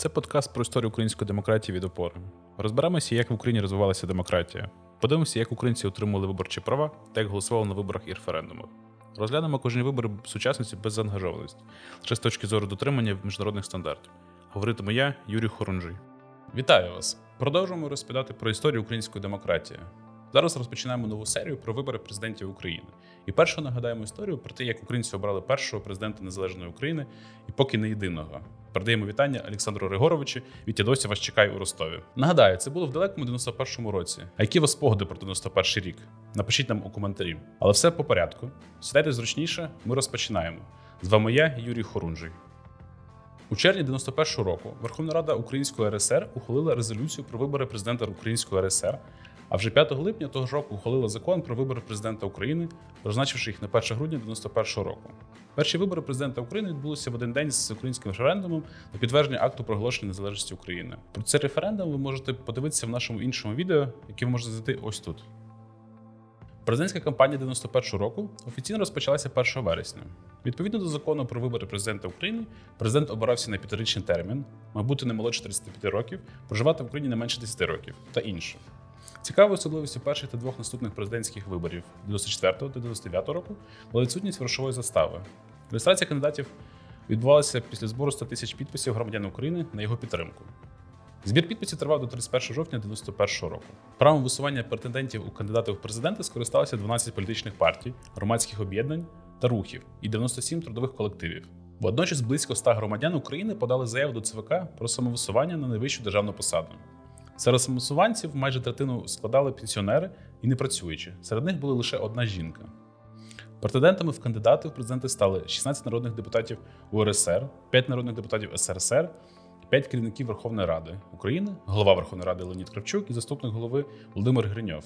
Це подкаст про історію української демократії від опори. Розберемося, як в Україні розвивалася демократія. Подивимося, як українці отримували виборчі права та як голосували на виборах і референдумах. Розглянемо кожні вибори сучасності без заангажованості, лише з точки зору дотримання міжнародних стандартів. Говоритиму я, Юрій Хорунжий. Вітаю вас! Продовжуємо розповідати про історію української демократії. Зараз розпочинаємо нову серію про вибори президентів України. І першу нагадаємо історію про те, як українці обрали першого президента Незалежної України і поки не єдиного. Передаємо вітання Олександру Григоровичу. Від досі вас чекаю у Ростові. Нагадаю, це було в далекому 91-му році. А які у вас спогади про 91-й рік? Напишіть нам у коментарі. Але все по порядку. Сідайте зручніше, ми розпочинаємо. З вами я, Юрій Хорунжий. У червні 91-го року Верховна Рада Української РСР ухвалила резолюцію про вибори президента Української РСР. А вже 5 липня того ж року ухвалила закон про вибори президента України, призначивши їх на 1 грудня 91-го року. Перші вибори президента України відбулися в один день з українським референдумом на підтвердження акту проголошення незалежності України. Про цей референдум ви можете подивитися в нашому іншому відео, яке ви можете знайти ось тут. Президентська кампанія 91-го року офіційно розпочалася 1 вересня. Відповідно до закону про вибори президента України, президент обирався на п'ятирічний термін, мав бути не молодше 35 років, проживати в Україні не менше 10 років та інше. Цікавою особливістю перших та двох наступних президентських виборів 94 та 99 року була відсутність грошової застави. Реєстрація кандидатів відбувалася після збору 100 тисяч підписів громадян України на його підтримку. Збір підписів тривав до 31 жовтня 1991 року. Правом висування претендентів у кандидати в президенти скористалися 12 політичних партій, громадських об'єднань та рухів і 97 трудових колективів. Водночас близько 100 громадян України подали заяву до ЦВК про самовисування на найвищу державну посаду. Серед самосуванців майже третину складали пенсіонери і непрацюючі. Серед них була лише одна жінка. Претендентами в кандидати в президенти стали 16 народних депутатів УРСР, 5 народних депутатів СРСР, 5 керівників Верховної Ради України, голова Верховної Ради Леонід Кравчук і заступник голови Володимир Гриньов,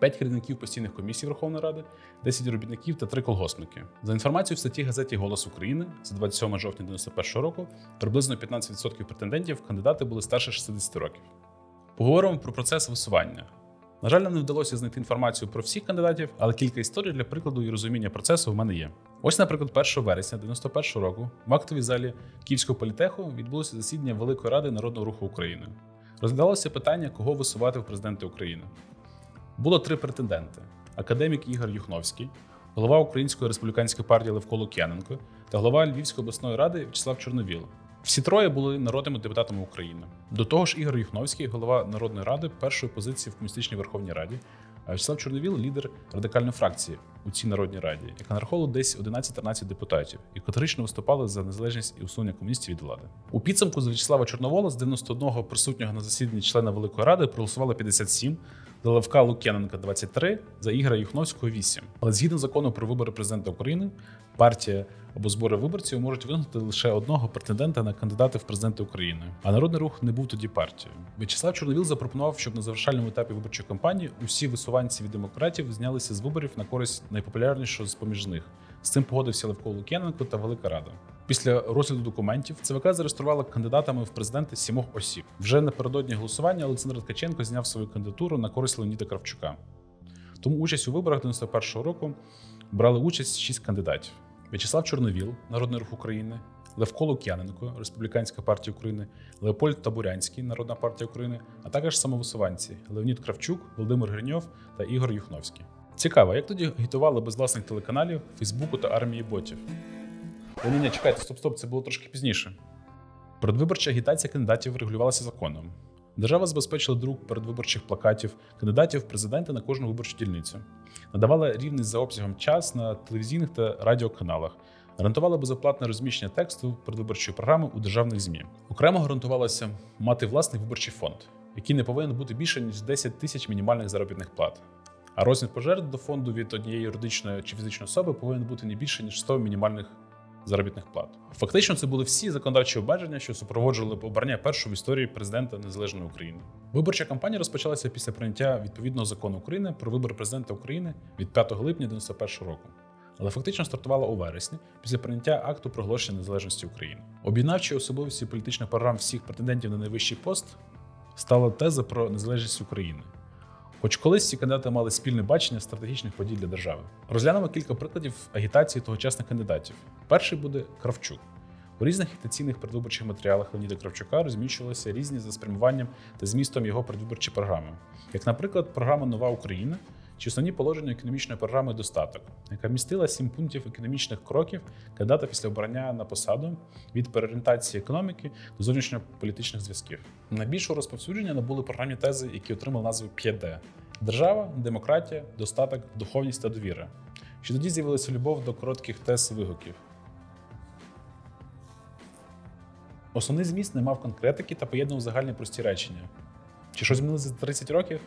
5 керівників постійних комісій Верховної Ради, 10 робітників та 3 колгоспники. За інформацією в статті газеті Голос України за 27 жовтня 1991 року приблизно 15% претендентів кандидати були старше 60 років. Поговоримо про процес висування. На жаль, нам не вдалося знайти інформацію про всіх кандидатів, але кілька історій для прикладу і розуміння процесу в мене є. Ось, наприклад, 1 вересня 91 року в актовій залі Київського політеху відбулося засідання Великої Ради народного руху України. Розглядалося питання, кого висувати в президенти України. Було три претенденти: академік Ігор Юхновський, голова Української республіканської партії Левко Лук'яненко та голова Львівської обласної ради В'ячеслав Чорновіл. Всі троє були народними депутатами України. До того ж, Ігор Юхновський, голова Народної ради першої позиції в комуністичній Верховній Раді, а Вячеслав Чорновіл лідер радикальної фракції у цій народній раді, яка нараховувала десь 11-13 депутатів і категорично виступали за незалежність і усунення комуністів від влади. У підсумку з Вячеслава Чорновола з 91 присутнього на засіданні члена Великої Ради проголосувало 57, за Левка Лук'яненка 23, за Ігора Юхновського 8. Але згідно закону про вибори президента України, партія або збори виборців можуть вигнати лише одного претендента на кандидати в президенти України. А народний рух не був тоді партією. В'ячеслав Чорновіл запропонував, щоб на завершальному етапі виборчої кампанії усі висуванці від демократів знялися з виборів на користь найпопулярнішого з поміж них. З цим погодився Левко Лук'яненко та Велика Рада. Після розгляду документів ЦВК зареєструвала кандидатами в президенти сімох осіб. Вже напередодні голосування Олександр Ткаченко зняв свою кандидатуру на користь Леоніда Кравчука. Тому участь у виборах 91-го року брали участь шість кандидатів: В'ячеслав Чорновіл, Народний рух України, Левко Лук'яненко, Республіканська партія України, Леопольд Табурянський, Народна партія України, а також самовисуванці Леонід Кравчук, Володимир Гриньов та Ігор Юхновський. Цікаво, як тоді агітували без власних телеканалів, Фейсбуку та армії ботів. Ні, ні, чекайте, стоп, стоп, це було трошки пізніше. Передвиборча агітація кандидатів регулювалася законом. Держава забезпечила друк передвиборчих плакатів кандидатів в президенти на кожну виборчу дільницю, надавала рівний за обсягом час на телевізійних та радіоканалах, гарантувала безоплатне розміщення тексту передвиборчої програми у державних ЗМІ. Окремо гарантувалося мати власний виборчий фонд, який не повинен бути більше ніж 10 тисяч мінімальних заробітних плат. А розмір пожертв до фонду від однієї юридичної чи фізичної особи повинен бути не більше ніж 100 мінімальних заробітних плат. Фактично, це були всі законодавчі обмеження, що супроводжували обрання першого в історії президента Незалежної України. Виборча кампанія розпочалася після прийняття відповідного закону України про вибори президента України від 5 липня 1991 року. Але фактично стартувала у вересні після прийняття акту проголошення незалежності України. Об'єднавчою особливості політичних програм всіх претендентів на найвищий пост стала теза про незалежність України. Хоч колись ці кандидати мали спільне бачення стратегічних подій для держави. Розглянемо кілька прикладів агітації тогочасних кандидатів. Перший буде Кравчук. У різних агітаційних передвиборчих матеріалах Леоніда Кравчука розміщувалися різні за спрямуванням та змістом його передвиборчі програми, як, наприклад, програма Нова Україна чи основні положення економічної програми Достаток, яка містила сім пунктів економічних кроків кандидата після обрання на посаду від переорієнтації економіки до зовнішньополітичних зв'язків. Найбільшого розповсюдження набули програмні тези, які отримали назву 5D – держава, демократія, достаток, духовність та довіра. Ще тоді з'явилася любов до коротких тез вигуків. Основний зміст не мав конкретики та поєднував загальні прості речення. Чи що змінилося за 30 років?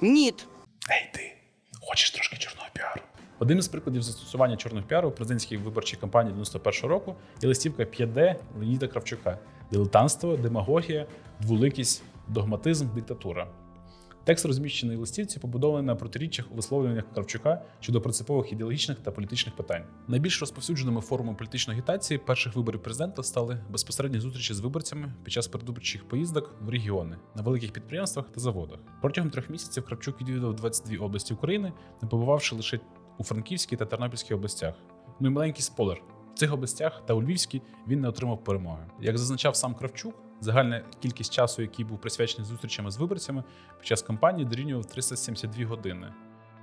Ніт. Ей ти, хочеш трошки чорного піару? Одним із прикладів застосування чорного піару у президентській виборчій кампанії 91-го року є листівка 5D Леоніда Кравчука: дилетантство, демагогія, двуликість, догматизм, диктатура. Текст розміщений в листівці, побудований на протиріччях у висловлюваннях Кравчука щодо принципових ідеологічних та політичних питань. Найбільш розповсюдженими формами політичної агітації перших виборів президента стали безпосередні зустрічі з виборцями під час передвиборчих поїздок в регіони на великих підприємствах та заводах. Протягом трьох місяців Кравчук відвідав 22 області України, не побувавши лише у Франківській та Тернопільській областях. Ну і маленький спойлер. В цих областях та у Львівській він не отримав перемоги. Як зазначав сам Кравчук, загальна кількість часу, який був присвячений зустрічами з виборцями під час кампанії, дорівнював 372 години,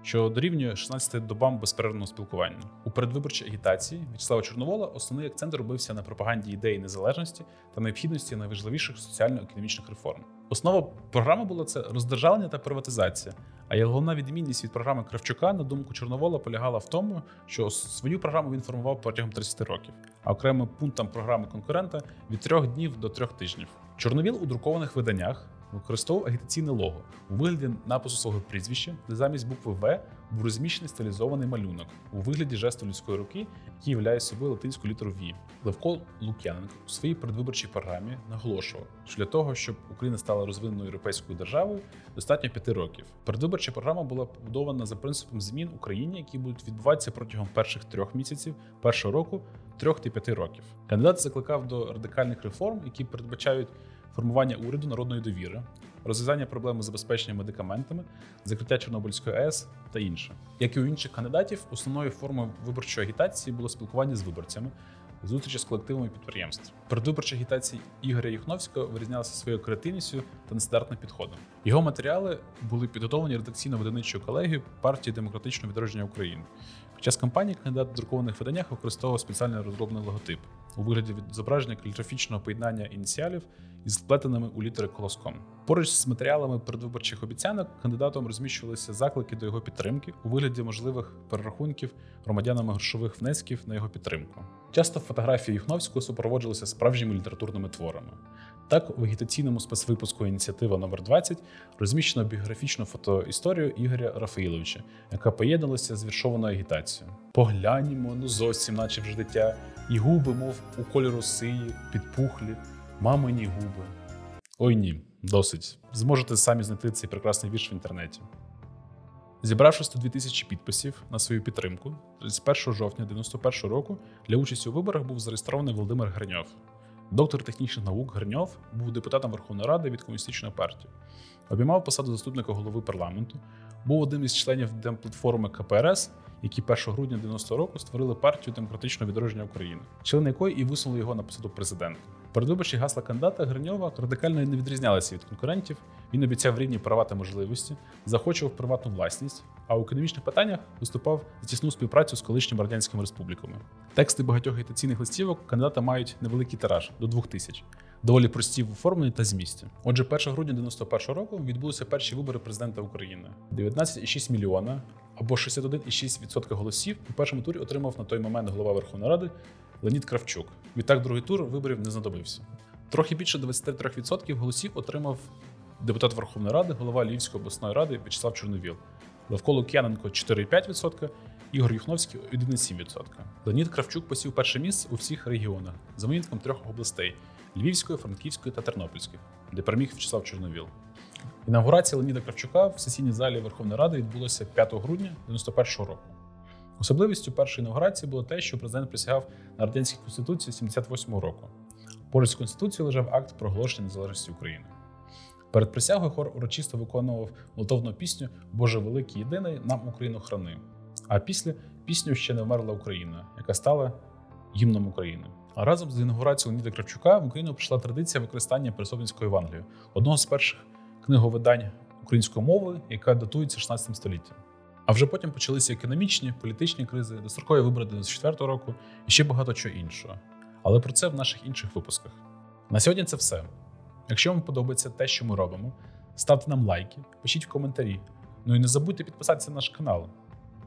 що дорівнює 16 добам безперервного спілкування. У передвиборчій агітації В'ячеслава Чорновола основний акцент робився на пропаганді ідеї незалежності та необхідності найважливіших соціально-економічних реформ. Основа програми була це роздержавлення та приватизація. А як головна відмінність від програми Кравчука, на думку Чорновола, полягала в тому, що свою програму він формував протягом 30 років, а окремим пунктам програми конкурента від трьох днів до трьох тижнів. Чорновіл у друкованих виданнях використовував агітаційне лого у вигляді напису свого прізвища, де замість букви В був розміщений стилізований малюнок у вигляді жесту людської руки, який являє собою латинську літеру V. Левко Лук'яненко у своїй передвиборчій програмі наголошував, що для того, щоб Україна стала розвиненою європейською державою, достатньо п'яти років. Передвиборча програма була побудована за принципом змін Україні, які будуть відбуватися протягом перших трьох місяців першого року, трьох та п'яти років. Кандидат закликав до радикальних реформ, які передбачають формування уряду народної довіри, розв'язання проблеми забезпечення медикаментами, закриття Чорнобильської АЕС та інше. Як і у інших кандидатів, основною формою виборчої агітації було спілкування з виборцями, зустрічі з колективами підприємств. Передвиборча агітація Ігоря Юхновського вирізнялася своєю креативністю та нестандартним підходом. Його матеріали були підготовлені редакційно-видавничою колегією партії демократичного відродження України. Під час кампанії кандидат в друкованих виданнях використовував спеціально розроблений логотип у вигляді зображення каліграфічного поєднання ініціалів із вплетеними у літери колоском. Поруч з матеріалами передвиборчих обіцянок кандидатом розміщувалися заклики до його підтримки у вигляді можливих перерахунків громадянами грошових внесків на його підтримку. Часто фотографії Юхновського супроводжувалися справжніми літературними творами. Так, в агітаційному спецвипуску ініціатива номер 20 розміщено біографічну фотоісторію Ігоря Рафаїловича, яка поєдналася з віршованою агітацією. Погляньмо, ну зовсім, наче вже дитя, і губи, мов у кольору сиї, підпухлі, мамині губи. Ой ні, досить. Зможете самі знайти цей прекрасний вірш в інтернеті. Зібравши 102 тисячі підписів на свою підтримку, 31 жовтня 91 року для участі у виборах був зареєстрований Володимир Гриньов. Доктор технічних наук Гриньов був депутатом Верховної Ради від комуністичної партії, обіймав посаду заступника голови парламенту, був одним із членів демплатформи КПРС, які 1 грудня 90 року створили партію демократичного відродження України, члени якої і висунули його на посаду президента. Передвиборчі гасла кандидата Гриньова радикально не відрізнялися від конкурентів. Він обіцяв рівні права та можливості, захочував приватну власність, а у економічних питаннях виступав за тісну співпрацю з колишніми радянськими республіками. Тексти багатьох агітаційних листівок кандидата мають невеликий тираж до двох тисяч, доволі прості в оформленні та змісті. Отже, 1 грудня 91 року відбулися перші вибори президента України. 19,6 мільйона або 61,6% голосів у першому турі отримав на той момент голова Верховної Ради Леонід Кравчук. Відтак, другий тур виборів не знадобився. Трохи більше 23% голосів отримав депутат Верховної Ради, голова Львівської обласної ради В'ячеслав Чорновіл. Левко Лук'яненко 4,5%, Ігор Юхновський 1,7%. Леонід Кравчук посів перше місце у всіх регіонах за винятком трьох областей Львівської, Франківської та Тернопільської, де переміг В'ячеслав Чорновіл. Інаугурація Леоніда Кравчука в сесійній залі Верховної Ради відбулася 5 грудня 91-го року. Особливістю першої інаугурації було те, що президент присягав на радянській конституції 78-го року. Поруч з конституцією лежав акт проголошення незалежності України. Перед присягою хор урочисто виконував молитовну пісню Боже великий єдиний нам Україну храни. А після пісню ще не вмерла Україна, яка стала гімном України. А разом з інаугурацією Леоніда Кравчука в Україну прийшла традиція використання Пересопницької Євангелії, одного з перших книговидань української мови, яка датується 16 століттям. А вже потім почалися економічні, політичні кризи, дострокові вибори 94 року і ще багато чого іншого. Але про це в наших інших випусках. На сьогодні це все. Якщо вам подобається те, що ми робимо, ставте нам лайки, пишіть в коментарі. Ну і не забудьте підписатися на наш канал.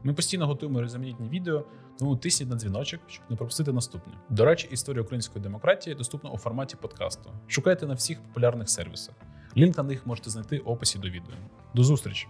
Ми постійно готуємо різноманітні відео, тому тисніть на дзвіночок, щоб не пропустити наступне. До речі, історія української демократії доступна у форматі подкасту. Шукайте на всіх популярних сервісах. Лінк на них можете знайти в описі до відео. До зустрічі!